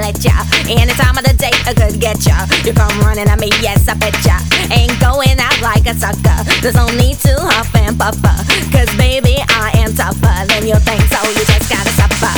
Let ya. Any time of the day, I could get ya. You come running at me, yes, I bet ya. Ain't going out like a sucker. There's no need to huff and puffer. Cause baby, I am tougher than you think, so you just gotta suffer.